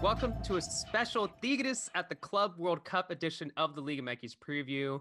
Welcome to a special Tigres at the Club World Cup edition of the Liga MX preview.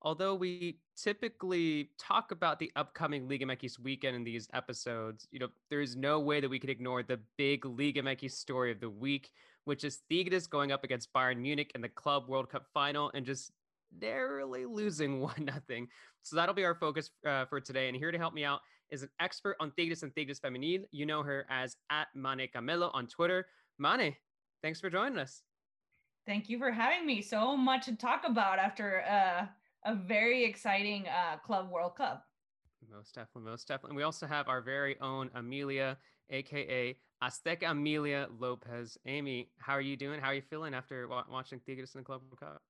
Although we typically talk about the upcoming Liga MX weekend in these episodes, you know, there is no way that we could ignore the big Liga MX story of the week, which is Tigres going up against Bayern Munich in the Club World Cup final and just narrowly losing one nothing. So that'll be our focus uh, for today. And here to help me out is an expert on Tigres and Tigres Femenil. You know her as at Mane Camelo on Twitter. Mane, thanks for joining us. Thank you for having me. So much to talk about after uh, a very exciting uh, Club World Cup. Most definitely, most definitely. We also have our very own Amelia, aka Azteca Amelia Lopez. Amy, how are you doing? How are you feeling after watching Tigres in the Club World Cup?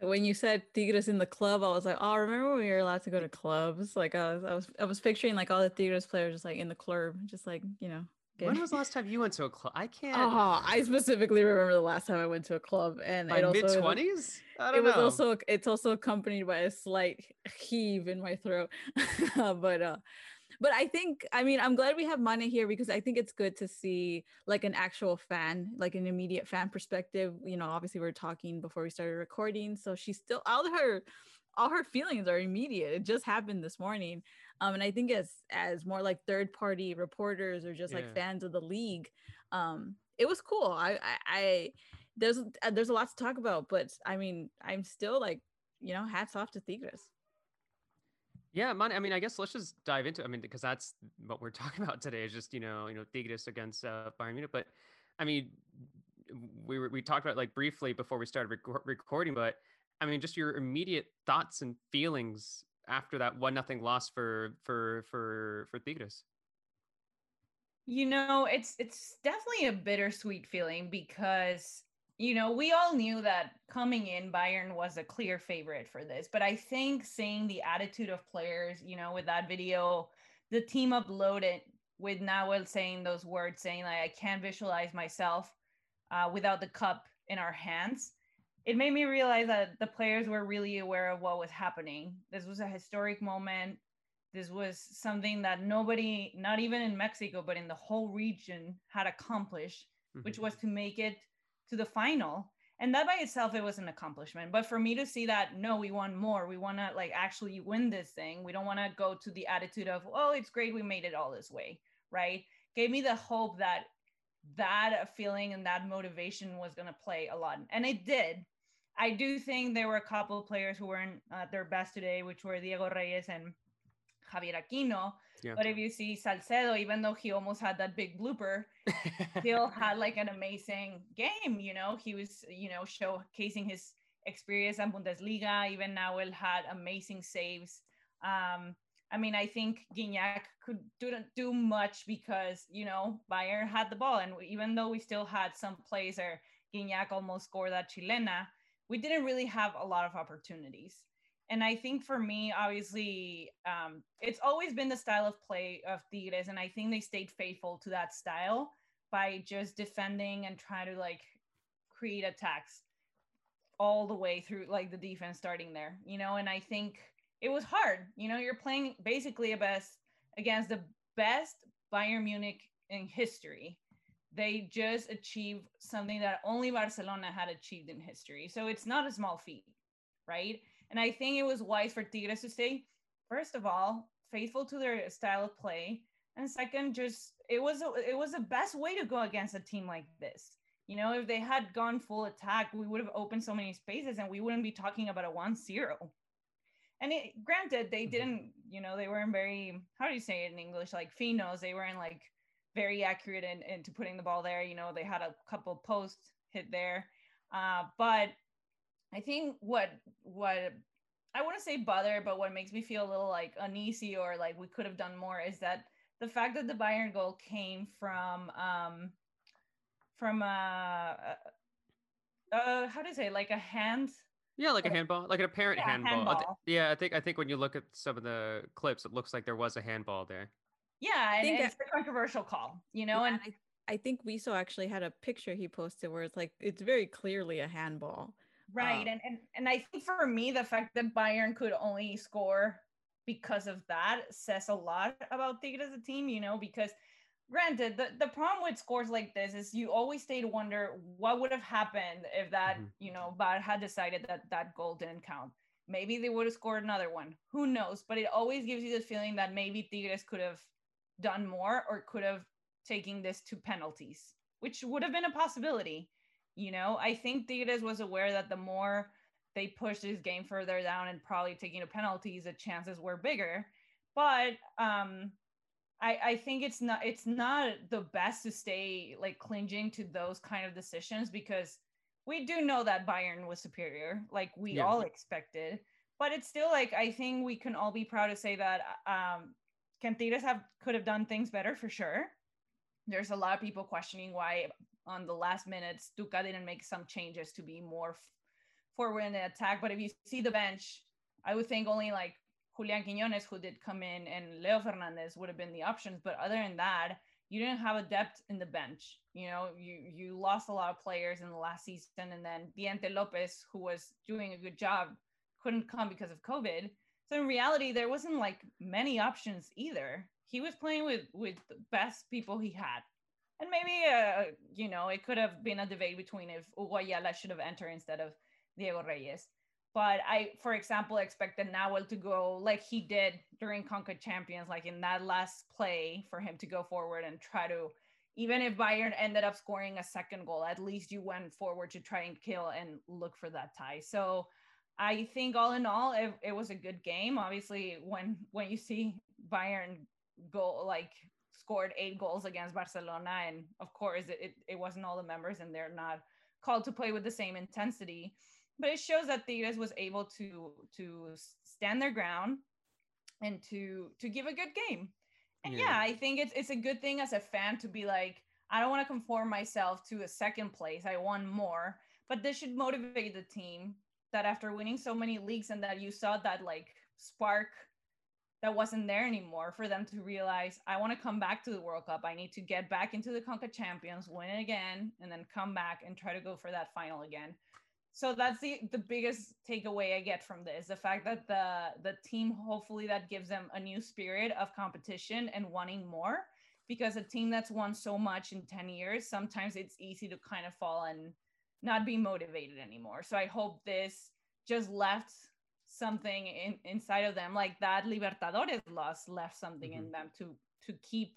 When you said Tigres in the club, I was like, oh, remember when we were allowed to go to clubs? Like I was, I was, I was picturing like all the Tigres players just like in the club, just like you know. Good. When was the last time you went to a club? I can't. Oh, I specifically remember the last time I went to a club, and By mid twenties. It was also it's also accompanied by a slight heave in my throat, but uh, but I think I mean I'm glad we have Mane here because I think it's good to see like an actual fan, like an immediate fan perspective. You know, obviously we are talking before we started recording, so she's still all her all her feelings are immediate. It just happened this morning. Um, and I think as as more like third party reporters or just yeah. like fans of the league, um, it was cool. I, I, I there's uh, there's a lot to talk about, but I mean, I'm still like, you know, hats off to Tigres. Yeah, man. I mean, I guess let's just dive into. I mean, because that's what we're talking about today is just you know, you know, Tigres against uh, Bayern Munich. But I mean, we were we talked about like briefly before we started rec- recording, but I mean, just your immediate thoughts and feelings after that one nothing loss for for for for Tigres. You know, it's it's definitely a bittersweet feeling because you know, we all knew that coming in, Bayern was a clear favorite for this. But I think seeing the attitude of players, you know, with that video, the team uploaded with Nahuel saying those words, saying like, "I can't visualize myself uh, without the cup in our hands." It made me realize that the players were really aware of what was happening. This was a historic moment. This was something that nobody, not even in Mexico, but in the whole region, had accomplished, mm-hmm. which was to make it to the final. And that by itself it was an accomplishment. But for me to see that no we want more. We want to like actually win this thing. We don't want to go to the attitude of oh it's great we made it all this way right? Gave me the hope that that feeling and that motivation was going to play a lot. And it did i do think there were a couple of players who weren't at their best today which were diego reyes and javier aquino yeah. But if you see Salcedo, even though he almost had that big blooper, still had like an amazing game. You know, he was, you know, showcasing his experience in Bundesliga. Even Nahuel had amazing saves. Um, I mean, I think Gignac could didn't do much because you know Bayern had the ball, and even though we still had some plays where Gignac almost scored that chilena, we didn't really have a lot of opportunities and I think for me, obviously, um, it's always been the style of play of Tigres, and I think they stayed faithful to that style by just defending and trying to like create attacks all the way through, like the defense starting there, you know. And I think it was hard. You know, you're playing basically a best against the best Bayern Munich in history. They just achieved something that only Barcelona had achieved in history. So it's not a small feat, right? And I think it was wise for Tigres to stay, first of all, faithful to their style of play. And second, just it was a, it was the best way to go against a team like this. You know, if they had gone full attack, we would have opened so many spaces and we wouldn't be talking about a 1 0. And it, granted, they mm-hmm. didn't, you know, they weren't very, how do you say it in English? Like finos. They weren't like very accurate in, into putting the ball there. You know, they had a couple posts hit there. Uh, but I think what what I want to say bother, but what makes me feel a little like uneasy or like we could have done more is that the fact that the Bayern goal came from um from uh, uh, uh how to say like a hand yeah, like a handball, like an apparent yeah, handball. handball. yeah, I think I think when you look at some of the clips, it looks like there was a handball there. Yeah, I think it's a controversial call, you know, yeah, and I, I think Wiso actually had a picture he posted where it's like it's very clearly a handball. Right. Um, and, and and I think for me, the fact that Bayern could only score because of that says a lot about Tigres as a team, you know, because granted, the, the problem with scores like this is you always stay to wonder what would have happened if that, mm-hmm. you know, VAR had decided that that goal didn't count. Maybe they would have scored another one. Who knows? But it always gives you the feeling that maybe Tigres could have done more or could have taken this to penalties, which would have been a possibility. You know, I think Tigres was aware that the more they pushed this game further down and probably taking to penalties, the chances were bigger. But um, I, I think it's not it's not the best to stay like clinging to those kind of decisions because we do know that Bayern was superior, like we yeah. all expected. But it's still like I think we can all be proud to say that um Cantiras have could have done things better for sure. There's a lot of people questioning why on the last minutes Tuca didn't make some changes to be more f- forward in the attack. But if you see the bench, I would think only like Julian Quiñones, who did come in, and Leo Fernandez would have been the options. But other than that, you didn't have a depth in the bench. You know, you you lost a lot of players in the last season, and then Diente Lopez, who was doing a good job, couldn't come because of COVID. So in reality, there wasn't like many options either. He was playing with with the best people he had, and maybe uh, you know it could have been a debate between if Hugo Ayala should have entered instead of Diego Reyes. But I, for example, expected Nahuel to go like he did during CONCACAF Champions, like in that last play for him to go forward and try to, even if Bayern ended up scoring a second goal, at least you went forward to try and kill and look for that tie. So I think all in all, it, it was a good game. Obviously, when when you see Bayern go like scored eight goals against Barcelona, and of course it, it, it wasn't all the members and they're not called to play with the same intensity but it shows that Tigres was able to to stand their ground and to to give a good game. And yeah. yeah, I think it's it's a good thing as a fan to be like, I don't want to conform myself to a second place. I want more. But this should motivate the team that after winning so many leagues and that you saw that like spark that wasn't there anymore for them to realize I want to come back to the World Cup. I need to get back into the CONCACAF Champions, win it again, and then come back and try to go for that final again so that's the the biggest takeaway I get from this the fact that the the team hopefully that gives them a new spirit of competition and wanting more because a team that's won so much in 10 years sometimes it's easy to kind of fall and not be motivated anymore so I hope this just left something in, inside of them like that Libertadores loss left something mm-hmm. in them to to keep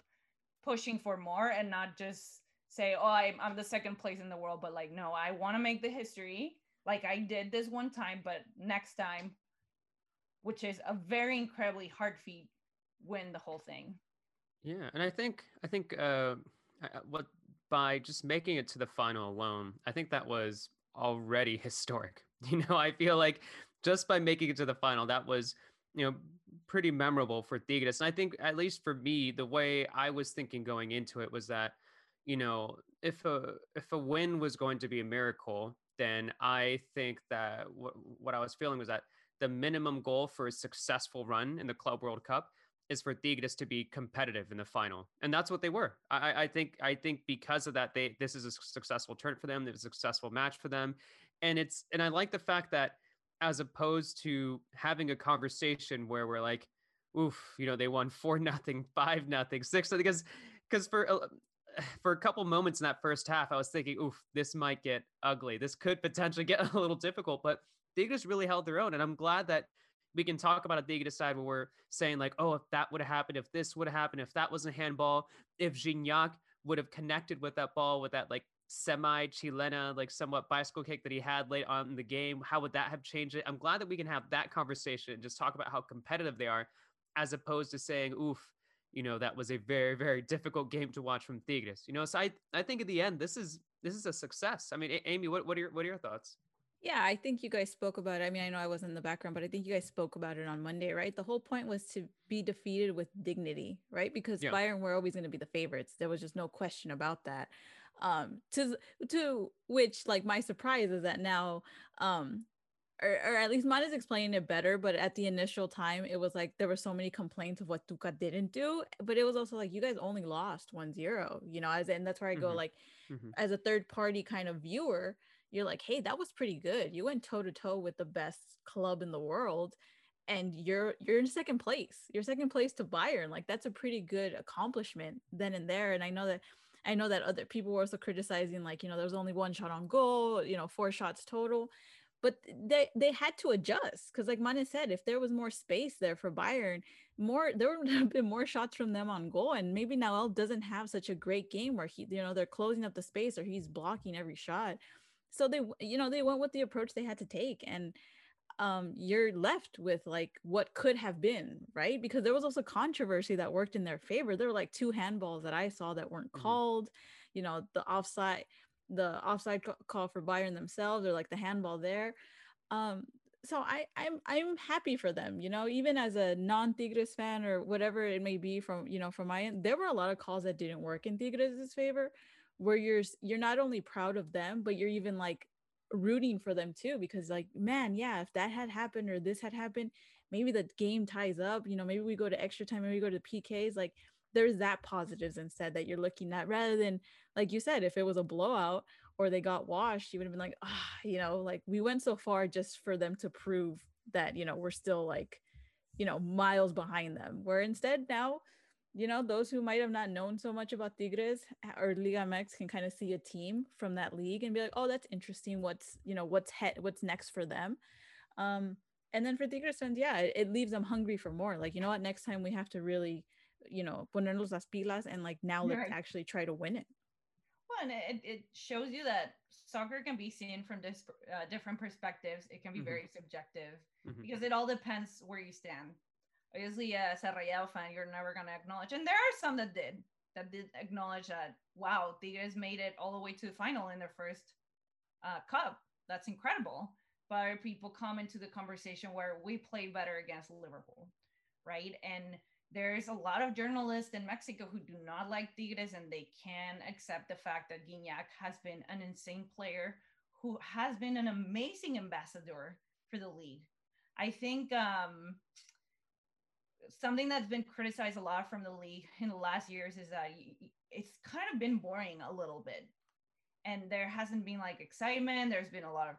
pushing for more and not just say oh I'm, I'm the second place in the world but like no I want to make the history like I did this one time, but next time, which is a very incredibly hard feat, win the whole thing. Yeah, and I think I think uh, what by just making it to the final alone, I think that was already historic. You know, I feel like just by making it to the final, that was you know pretty memorable for Tigres. And I think at least for me, the way I was thinking going into it was that you know if a if a win was going to be a miracle then I think that w- what I was feeling was that the minimum goal for a successful run in the Club World Cup is for Tigres to be competitive in the final, and that's what they were. I, I think I think because of that, they this is a successful turn for them. It was a successful match for them, and it's and I like the fact that as opposed to having a conversation where we're like, oof, you know, they won four nothing, five nothing, six because because for for a couple moments in that first half, I was thinking, oof, this might get ugly. This could potentially get a little difficult, but Tigres really held their own. And I'm glad that we can talk about a Tigres side where we're saying, like, oh, if that would have happened, if this would have happened, if that wasn't a handball, if Gignac would have connected with that ball with that like semi chilena, like somewhat bicycle kick that he had late on in the game, how would that have changed it? I'm glad that we can have that conversation and just talk about how competitive they are, as opposed to saying, oof, you know that was a very very difficult game to watch from Tigres. You know, so I I think at the end this is this is a success. I mean, Amy, what what are your what are your thoughts? Yeah, I think you guys spoke about it. I mean, I know I was in the background, but I think you guys spoke about it on Monday, right? The whole point was to be defeated with dignity, right? Because yeah. Bayern were always going to be the favorites. There was just no question about that. Um, to to which, like, my surprise is that now um, or, or at least mine is explaining it better. But at the initial time, it was like there were so many complaints of what Tuca didn't do. But it was also like you guys only lost 1-0, you know, as and that's where I go mm-hmm. like mm-hmm. as a third party kind of viewer, you're like, hey, that was pretty good. You went toe to toe with the best club in the world. and you're you're in second place. You're second place to Bayern. Like that's a pretty good accomplishment then and there. And I know that I know that other people were also criticizing, like, you know, there's only one shot on goal, you know, four shots total. But they they had to adjust because, like Mane said, if there was more space there for Bayern, more there would have been more shots from them on goal. And maybe Nahuel doesn't have such a great game where he, you know, they're closing up the space or he's blocking every shot. So they, you know, they went with the approach they had to take. And um, you're left with like what could have been, right? Because there was also controversy that worked in their favor. There were like two handballs that I saw that weren't mm-hmm. called. You know, the offside, the offside call for Bayern themselves, or like the handball there. Um, so I, I'm I'm happy for them. You know, even as a non-Tigres fan or whatever it may be from you know from my end, there were a lot of calls that didn't work in Tigres' favor, where you're you're not only proud of them, but you're even like rooting for them too because like man yeah if that had happened or this had happened maybe the game ties up you know maybe we go to extra time maybe we go to pks like there's that positives instead that you're looking at rather than like you said if it was a blowout or they got washed you would have been like ah oh, you know like we went so far just for them to prove that you know we're still like you know miles behind them where instead now you know, those who might have not known so much about Tigres or Liga MX can kind of see a team from that league and be like, oh, that's interesting. What's, you know, what's he- what's next for them. Um, and then for Tigres fans, yeah, it, it, leaves them hungry for more. Like, you know what, next time we have to really, you know, ponernos las pilas and like now let's right. actually try to win it. Well, and it, it shows you that soccer can be seen from dis- uh, different perspectives. It can be mm-hmm. very subjective mm-hmm. because it all depends where you stand obviously a Rayado fan, you're never gonna acknowledge, and there are some that did that did acknowledge that wow, Tigres made it all the way to the final in their first uh, cup. That's incredible. But people come into the conversation where we play better against Liverpool, right? And there's a lot of journalists in Mexico who do not like Tigres and they can accept the fact that Gignac has been an insane player who has been an amazing ambassador for the league. I think um, something that's been criticized a lot from the league in the last years is that it's kind of been boring a little bit. And there hasn't been like excitement. There's been a lot of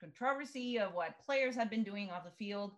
controversy of what players have been doing off the field.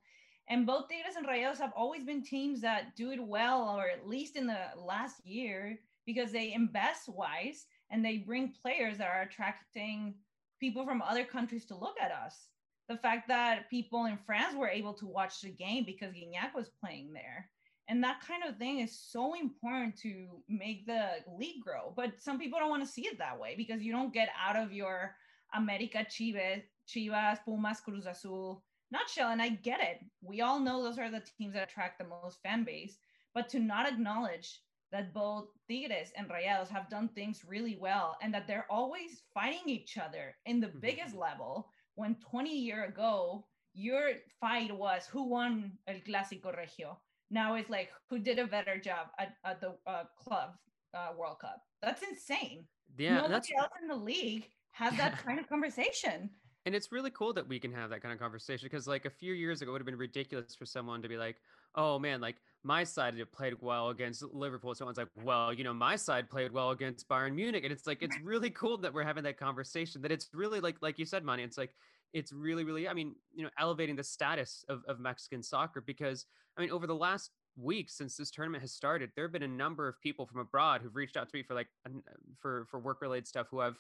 And both Tigres and Rayos have always been teams that do it well or at least in the last year because they invest wise and they bring players that are attracting people from other countries to look at us the fact that people in France were able to watch the game because Gignac was playing there. And that kind of thing is so important to make the league grow. But some people don't want to see it that way because you don't get out of your America Chivas, Chivas, Pumas, Cruz Azul nutshell. And I get it. We all know those are the teams that attract the most fan base. But to not acknowledge that both Tigres and Rayados have done things really well and that they're always fighting each other in the mm-hmm. biggest level when 20 year ago your fight was who won el clásico regio. Now it's like who did a better job at, at the uh, club uh, world cup. That's insane. Yeah nobody that's... else in the league has that kind of conversation. And it's really cool that we can have that kind of conversation because like a few years ago it would have been ridiculous for someone to be like oh man like my side played well against liverpool someone's like well you know my side played well against bayern munich and it's like it's really cool that we're having that conversation that it's really like like you said Mane, it's like it's really really i mean you know elevating the status of, of mexican soccer because i mean over the last week since this tournament has started there have been a number of people from abroad who've reached out to me for like uh, for for work related stuff who have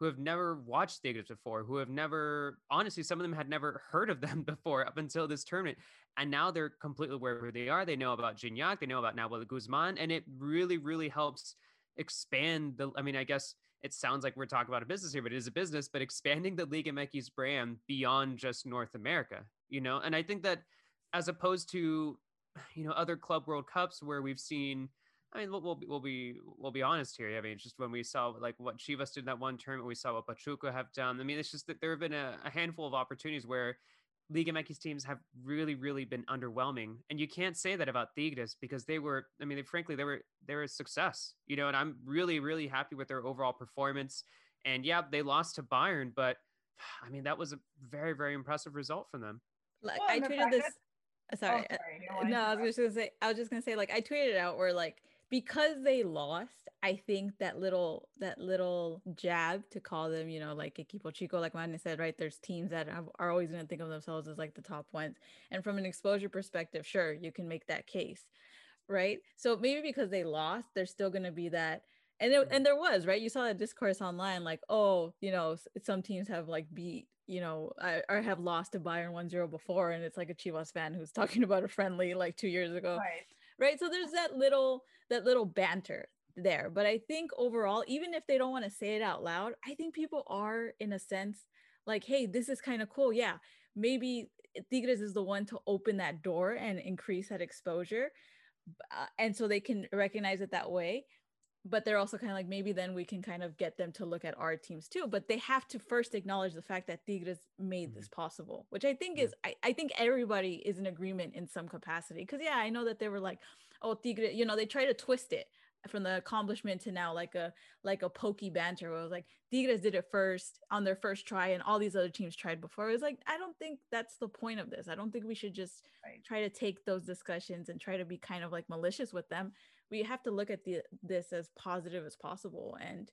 who have never watched Tigres before, who have never, honestly, some of them had never heard of them before up until this tournament. And now they're completely where they are. They know about Gignac, they know about Nahuel Guzman, and it really, really helps expand the, I mean, I guess it sounds like we're talking about a business here, but it is a business, but expanding the Liga MX brand beyond just North America, you know? And I think that as opposed to, you know, other club world cups where we've seen, I mean, we'll, we'll, be, we'll be we'll be honest here. I mean, just when we saw like what Chivas did in that one tournament, we saw what Pachuca have done. I mean, it's just that there have been a, a handful of opportunities where Liga MX teams have really, really been underwhelming, and you can't say that about Tigres because they were. I mean, they, frankly, they were they were a success, you know. And I'm really, really happy with their overall performance. And yeah, they lost to Bayern, but I mean, that was a very, very impressive result from them. Like well, I tweeted this. Oh, sorry, oh, sorry. No, no I was just gonna say. I was just gonna say, like, I tweeted out where like because they lost, I think that little that little jab to call them, you know, like equipo chico, like Mane said, right? There's teams that have, are always going to think of themselves as like the top ones, and from an exposure perspective, sure, you can make that case, right? So maybe because they lost, there's still going to be that. And, there, and mm. there was right you saw that discourse online like oh you know some teams have like beat you know I, I have lost to bayern 1-0 before and it's like a chivas fan who's talking about a friendly like two years ago Right. Right? So there's that little that little banter there. But i think overall even if they don't want to say it out loud i think people are in a sense like hey this is kind of cool. Yeah maybe tigres is the one to open that door and increase that exposure uh, and so they can recognize it that way but they're also kind of like maybe then we can kind of get them to look at our teams too but they have to first acknowledge the fact that tigres made this mm-hmm. possible which i think is I, I think everybody is in agreement in some capacity because yeah i know that they were like oh tigre you know they try to twist it from the accomplishment to now like a like a pokey banter where it was like tigres did it first on their first try and all these other teams tried before. It was like i don't think that's the point of this. I don't think we should just Right. try to take those discussions and try to be kind of like malicious with them we have to look at the this as positive as possible. And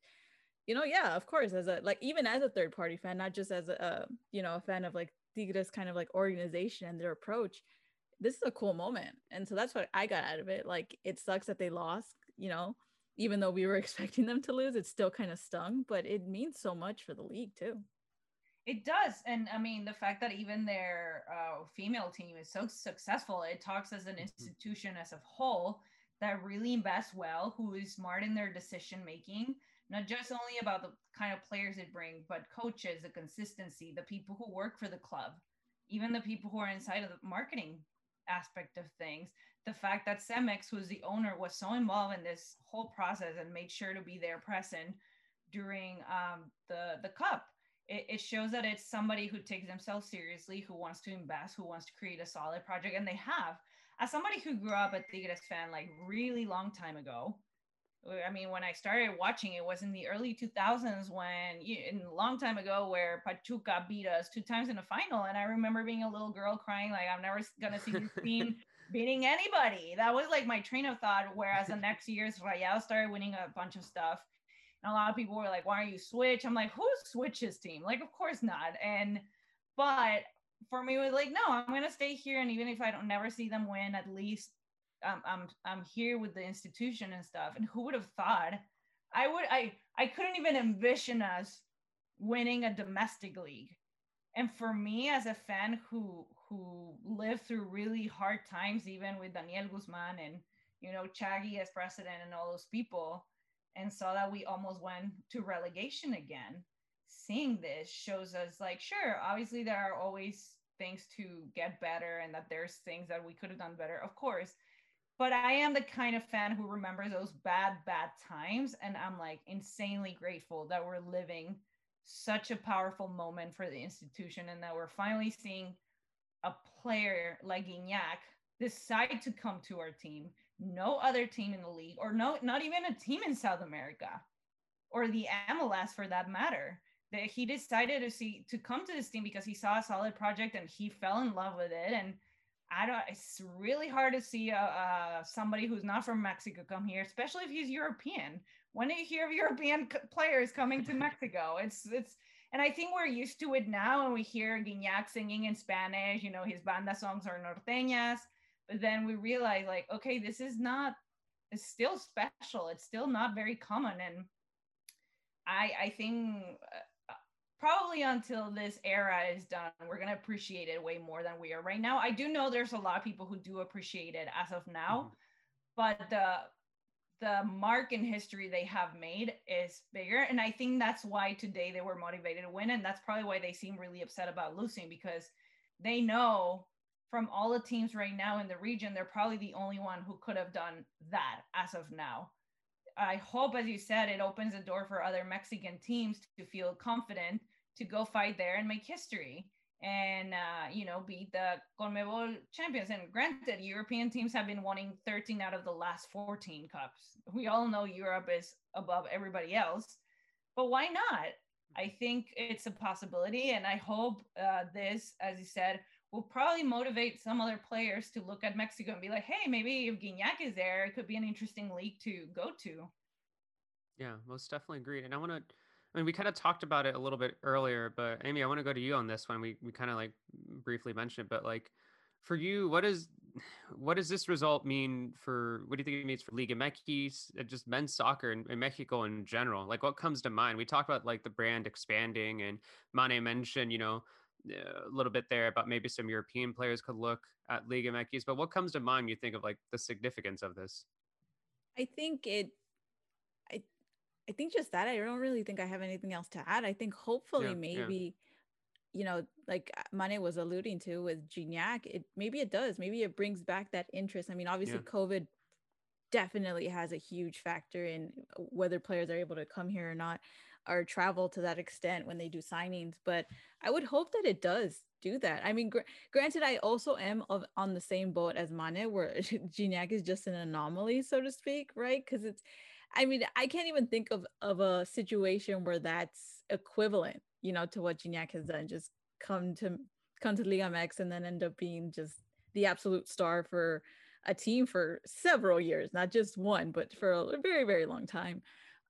you know yeah of course as a like even as a third party fan not just as a uh, you know a fan of like tigres kind of like organization and their approach this is a cool moment. And so that's what i got out of it. Like it sucks that they lost you know even though we were expecting them to lose it still kind of stung but it means so much for the league too. It does. And I mean, the fact that even their uh, female team is so successful, it talks as an institution as a whole that really invests well, who is smart in their decision making, not just only about the kind of players it bring, but coaches, the consistency, the people who work for the club, even the people who are inside of the marketing aspect of things. The fact that Cemex, who's the owner, was so involved in this whole process and made sure to be there present during um, the the cup it, it shows that it's somebody who takes themselves seriously, who wants to invest, who wants to create a solid project, and they have. As somebody who grew up a Tigres fan like really long time ago, I mean, when I started watching, it was in the early 2000s when, you, in a long time ago, where Pachuca beat us two times in the final, and I remember being a little girl crying like, "I'm never gonna see this team beating anybody." That was like my train of thought. Whereas the next years, Rayados started winning a bunch of stuff. And a lot of people were like, why don't you switch? I'm like, who switches team? Like, of course not. And but for me, was like, no, I'm gonna stay here. And even if I don't never see them win, at least um, I'm I'm here with the institution and stuff. And who would have thought I would I I couldn't even envision us winning a domestic league. And for me as a fan who who lived through really hard times, even with Daniel Guzman and you know Chaggy as president and all those people, and saw that we almost went to relegation again. Seeing this shows us like, sure, obviously there are always things to get better and that there's things that we could have done better, of course. But I am the kind of fan who remembers those bad, bad times. And I'm like insanely grateful that we're living such a powerful moment for the institution and that we're finally seeing a player like Gignac decide to come to our team no other team in the league or no not even a team in south america or the mls for that matter that he decided to see to come to this team because he saw a solid project and he fell in love with it. And i don't it's really hard to see uh, uh, somebody who's not from mexico come here especially if he's european. When do you hear of european players coming to mexico it's it's and I think we're used to it now, and we hear Gignac singing in Spanish. You know, his banda songs are norteñas but then we realize like okay this is not it's still special. It's still not very common. And i i think uh, probably until this era is done we're going to appreciate it way more than we are right now i do know there's a lot of people who do appreciate it as of now mm-hmm. but the the mark in history they have made is bigger and i think that's why today they were motivated to win and that's probably why they seem really upset about losing because they know from all the teams right now in the region, they're probably the only one who could have done that as of now. I hope, as you said, it opens the door for other Mexican teams to feel confident to go fight there and make history and, uh, you know, beat the CONMEBOL champions. And granted, European teams have been winning 13 out of the last 14 cups. We all know Europe is above everybody else, but why not? I think it's a possibility. And I hope uh, this, as you said, will probably motivate some other players to look at Mexico and be like, hey, maybe if Gignac is there, it could be an interesting league to go to. Yeah, most definitely agreed. And I want to, I mean, we kind of talked about it a little bit earlier, but Amy, I want to go to you on this one. We we kind of like briefly mentioned it, but like for you, what is what does this result mean for what do you think it means for Liga MX, just men's soccer and, and Mexico in general? Like what comes to mind? We talked about like the brand expanding and Mane mentioned, you know, a little bit there about maybe some European players could look at Liga MX, but what comes to mind you think of like the significance of this? I think it I think just that I don't really think I have anything else to add. I think hopefully yeah, maybe yeah. you know, like uh, Mane was alluding to with Gignac, it maybe it does. Maybe it brings back that interest. I mean, obviously yeah. COVID definitely has a huge factor in whether players are able to come here or not or travel to that extent when they do signings. But I would hope that it does do that. I mean, gr- granted, I also am of, on the same boat as Mane, where Gignac is just an anomaly, so to speak, right? Because it's, I mean, I can't even think of of a situation where that's equivalent, you know, to what Gignac has done. Just come to come to Liga MX and then end up being just the absolute star for a team for several years, not just one, but for a very, very long time.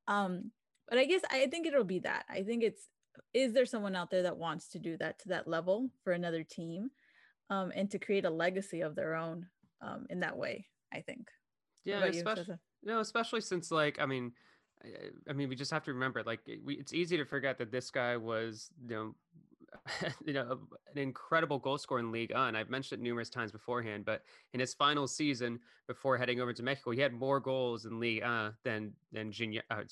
Um, but I guess I think it'll be that. I think it's is there someone out there that wants to do that to that level for another team um, and to create a legacy of their own um, in that way, I think. Yeah, especially no, especially since like I mean I, I mean we just have to remember like we, it's easy to forget that this guy was you know you know, an incredible goal scorer in League and I've mentioned it numerous times beforehand, but in his final season before heading over to Mexico, he had more goals in League uh, than than Gignac, uh,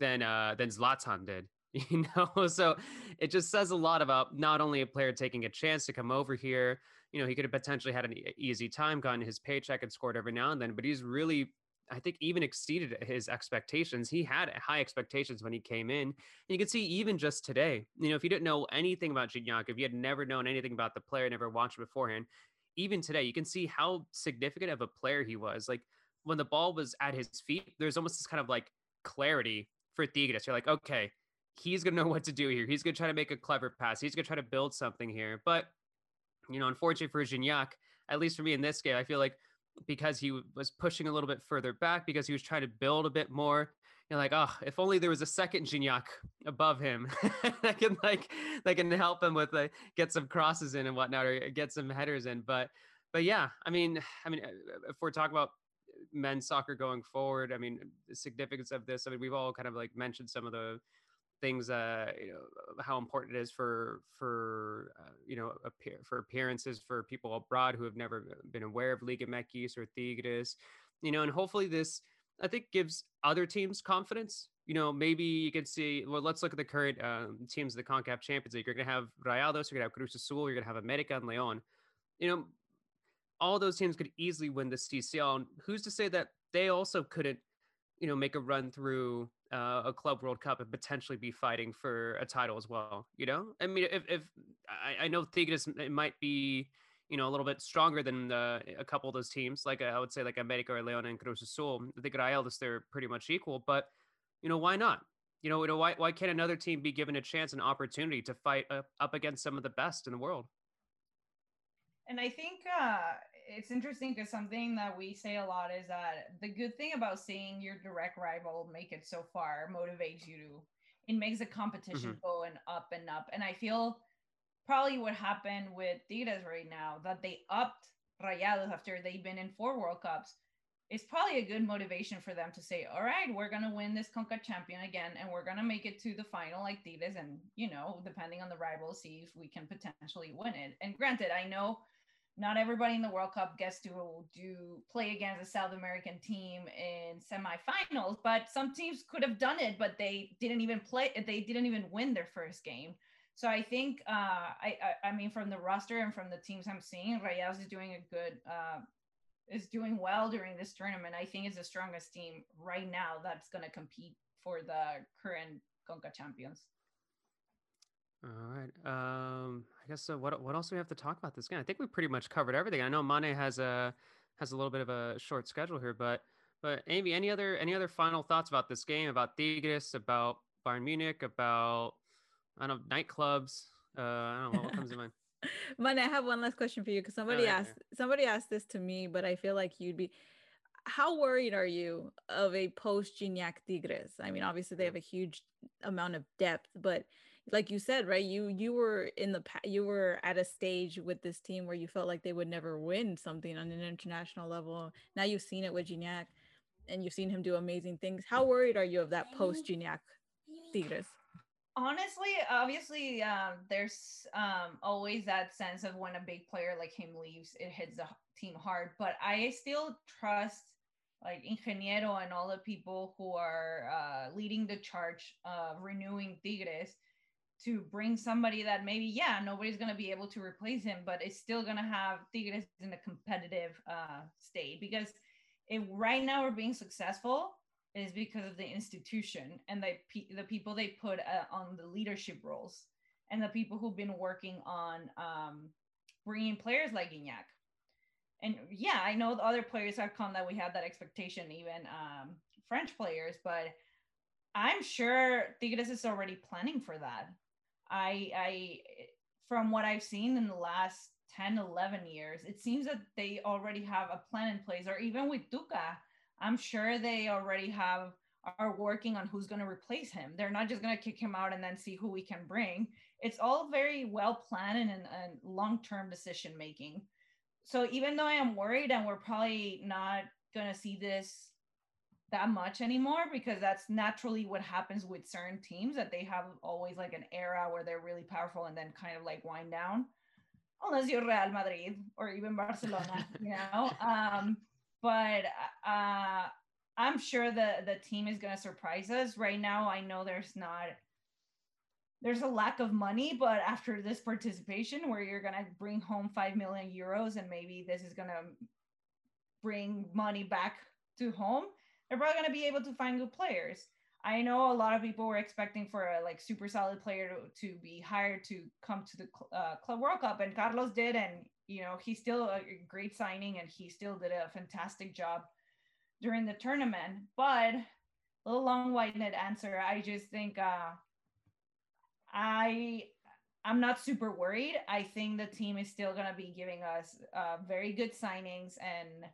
than uh, than Zlatan did. You know, so it just says a lot about not only a player taking a chance to come over here. You know, he could have potentially had an easy time, gotten his paycheck, and scored every now and then, but he's really I think even exceeded his expectations. He had high expectations when he came in. And you can see even just today, you know, if you didn't know anything about Gignac, if you had never known anything about the player, never watched beforehand, even today, you can see how significant of a player he was. Like when the ball was at his feet, there's almost this kind of like clarity for Tigres. You're like, okay, he's gonna know what to do here. He's gonna try to make a clever pass. He's gonna try to build something here. But you know, unfortunately for Gignac, at least for me in this game, I feel like because he was pushing a little bit further back because he was trying to build a bit more. You're like, oh, if only there was a second Gignac above him that can like that can help him with like get some crosses in and whatnot or uh, get some headers in. But but yeah, I mean, I mean, uh, uh, if we're talking about men's soccer going forward, I mean, the significance of this. I mean, we've all kind of like mentioned some of the things uh you know how important it is for for uh, you know appear, for appearances for people abroad who have never been aware of Liga MX or Tigres you know and hopefully this I think gives other teams confidence. You know maybe you can see well let's look at the current um, teams of the CONCACAF Champions League. You're going to have Rayados you're going to have Cruz Azul you're going to have America and Leon you know all those teams could easily win the CCL and who's to say that they also couldn't you know make a run through uh, a club World Cup and potentially be fighting for a title as well. You know, I mean, if, if I, I know Tigres it might be, you know, a little bit stronger than uh, a couple of those teams, like I would say like America or Leon and Cruz Azul. I think Rayados they're pretty much equal, but you know, why not? You know, you know why why can't another team be given a chance, and opportunity to fight up, up against some of the best in the world? And I think uh, it's interesting because something that we say a lot is that the good thing about seeing your direct rival make it so far motivates you to it makes the competition mm-hmm. go and up and up and i feel probably what happened with Tigres right now that they upped Rayados after they've been in four World Cups is probably a good motivation for them to say, all right, we're going to win this Conca champion again and we're going to make it to the final like Tigres. And, you know, depending on the rival, see if we can potentially win it. And granted, I know not everybody in the World Cup gets to do play against a South American team in semifinals, but some teams could have done it, but they didn't even play. They didn't even win their first game. So I think, uh, I, I, I mean, from the roster and from the teams I'm seeing, Rayas is doing a good, uh, is doing well during this tournament. I think it's the strongest team right now that's going to compete for the current Conca champions. All right. Um, I guess so. What what else do we have to talk about this game? I think we pretty much covered everything. I know Mane has a has a little bit of a short schedule here, but but Amy, any other any other final thoughts about this game? About Tigres? About Bayern Munich? About I don't know nightclubs? Uh, I don't know what comes to mind. Man, I have one last question for you because somebody yeah, asked somebody asked this to me, but I feel like you'd be. How worried are you of a post Gignac Tigres? I mean, obviously they have a huge amount of depth, but like you said, right? You you were in the you were at a stage with this team where you felt like they would never win something on an international level. Now you've seen it with Gignac, and you've seen him do amazing things. How worried are you of that post Gignac Tigres? honestly obviously um, there's um, always that sense of when a big player like him leaves it hits the team hard but i still trust like ingeniero and all the people who are uh, leading the charge of renewing tigres to bring somebody that maybe yeah nobody's going to be able to replace him but it's still going to have tigres in a competitive uh, state because if right now we're being successful is because of the institution and the, the people they put uh, on the leadership roles and the people who've been working on um, bringing players like Gignac. And yeah, I know the other players have come that we had that expectation, even um, French players, but I'm sure Tigres is already planning for that. I, I, from what I've seen in the last 10, 11 years, it seems that they already have a plan in place, or even with Tuca, I'm sure they already have are working on who's going to replace him. They're not just going to kick him out and then see who we can bring. It's all very well planned and, and long term decision making. So even though I am worried and we're probably not going to see this that much anymore because that's naturally what happens with certain teams that they have always like an era where they're really powerful and then kind of like wind down unless you're Real Madrid or even Barcelona, you know. Um, but uh, I'm sure the the team is going to surprise us. Right now, I know there's not there's a lack of money, but after this participation, where you're going to bring home five million euros, and maybe this is going to bring money back to home, they're probably going to be able to find good players. I know a lot of people were expecting for a like super solid player to, to be hired to come to the uh, Club World Cup, and Carlos did, and you know, he's still a great signing and he still did a fantastic job during the tournament. But a little long-winded answer. I just think uh, I I'm not super worried. I think the team is still going to be giving us uh, very good signings, and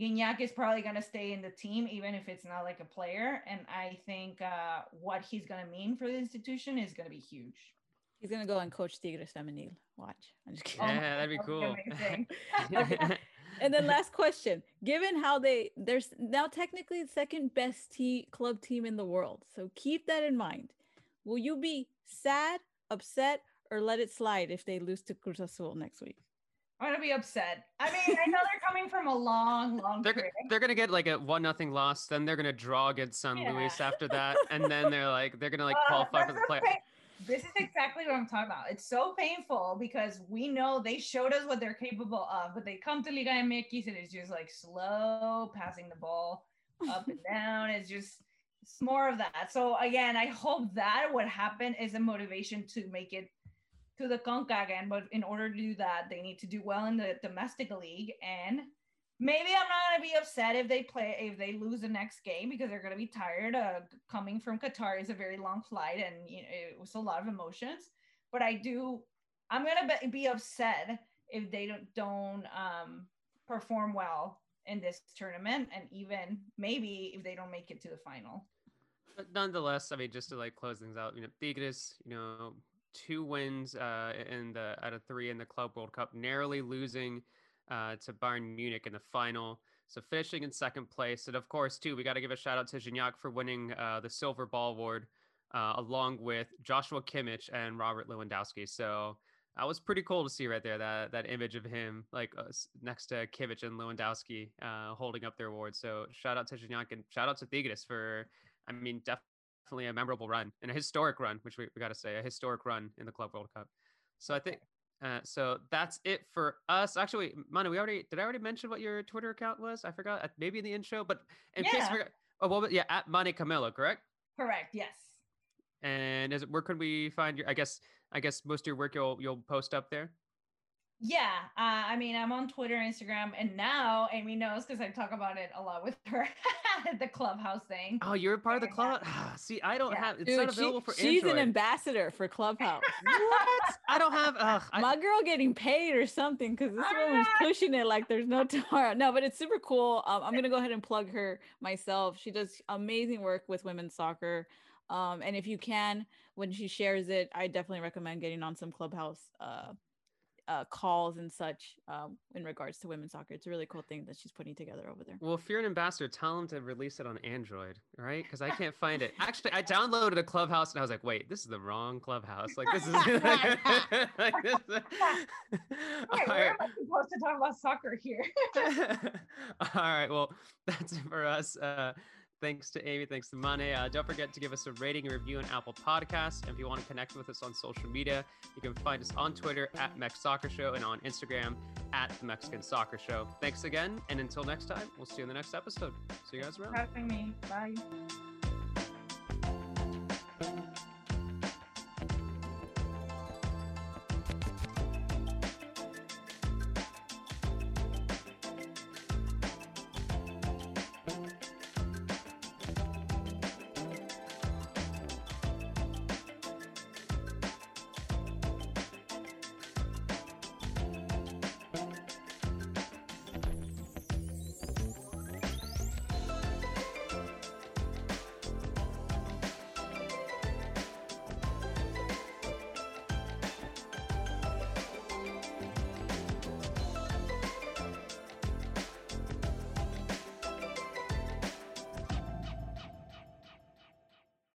Gignac is probably going to stay in the team, even if it's not like a player. And I think uh, what he's going to mean for the institution is going to be huge. He's gonna go and coach Tigres Femenil. Watch. I'm just kidding. Yeah, that'd be cool. and then last question: Given how they there's now technically the second best t- club team in the world, so keep that in mind. Will you be sad, upset, or let it slide if they lose to Cruz Azul next week? I'm gonna be upset. I mean, I know they're coming from a long, long. They're they're gonna get like a one nothing loss, then they're gonna draw against San yeah. Luis after that, and then they're like they're gonna like uh, qualify for the play this is exactly what I'm talking about. It's so painful because we know they showed us what they're capable of, but they come to Liga MX and it's just like slow passing the ball up and down. It's just it's more of that. So again, I hope that what happened is a motivation to make it to the Conca again. But in order to do that, they need to do well in the domestic league and maybe I'm not gonna be upset if they play if they lose the next game because they're gonna be tired. Uh, coming from Qatar is a very long flight, and you know, it was a lot of emotions. But I do, I'm gonna be upset if they don't don't um, perform well in this tournament, and even maybe if they don't make it to the final. But nonetheless, I mean, just to like close things out, you know, Tigres, you know, two wins uh, in the out of three in the Club World Cup, narrowly losing uh, to Bayern Munich in the final. So finishing in second place. And of course, too, we got to give a shout out to Gignac for winning uh, the Silver Ball Award uh, along with Joshua Kimmich and Robert Lewandowski. So that was pretty cool to see right there that that image of him like uh, next to Kimmich and Lewandowski uh, holding up their awards. So shout out to Gignac and shout out to Tigres for, I mean, definitely a memorable run and a historic run, which we, we got to say, a historic run in the Club World Cup. So I think uh, so that's it for us. Actually, Manu, we already did. I already mention what your Twitter account was. I forgot. Uh, maybe in the intro, but in yeah. case we oh well, yeah, at Mane Camelo, correct? Correct. Yes. And is it where could we find your? I guess I guess most of your work you'll you'll post up there. Yeah, uh, I mean, I'm on Twitter, Instagram, and now Amy knows because I talk about it a lot with her at the clubhouse thing. Oh, you're a part of the club. See, I don't Yeah. have. It's Dude, not she- available for she's Android. an ambassador for Clubhouse. what? I don't have. Ugh, I, My girl getting paid or something because this Ah. woman's pushing it like there's no tomorrow. No, but it's super cool. Um, I'm gonna go ahead and plug her myself. She does amazing work with women's soccer. Um, and if you can, when she shares it, I definitely recommend getting on some Clubhouse uh, uh, calls and such um, in regards to women's soccer. It's a really cool thing that she's putting together over there. Well, if you're an ambassador, tell them to release it on Android, right? Because I can't find it. Actually, I downloaded a Clubhouse and I was like, wait, this is the wrong Clubhouse. Like this is. like, this is- Wait, All where right. am I supposed to talk about soccer here? All right. Well, that's it for us. Uh, thanks to Amy. Thanks to Mane. Uh, don't forget to give us a rating and review on Apple Podcasts. And if you want to connect with us on social media, you can find us on Twitter at Mex Soccer Show and on Instagram at the Mexican Soccer Show. Thanks again. And until next time, we'll see you in the next episode. See you guys around. Having me. Bye.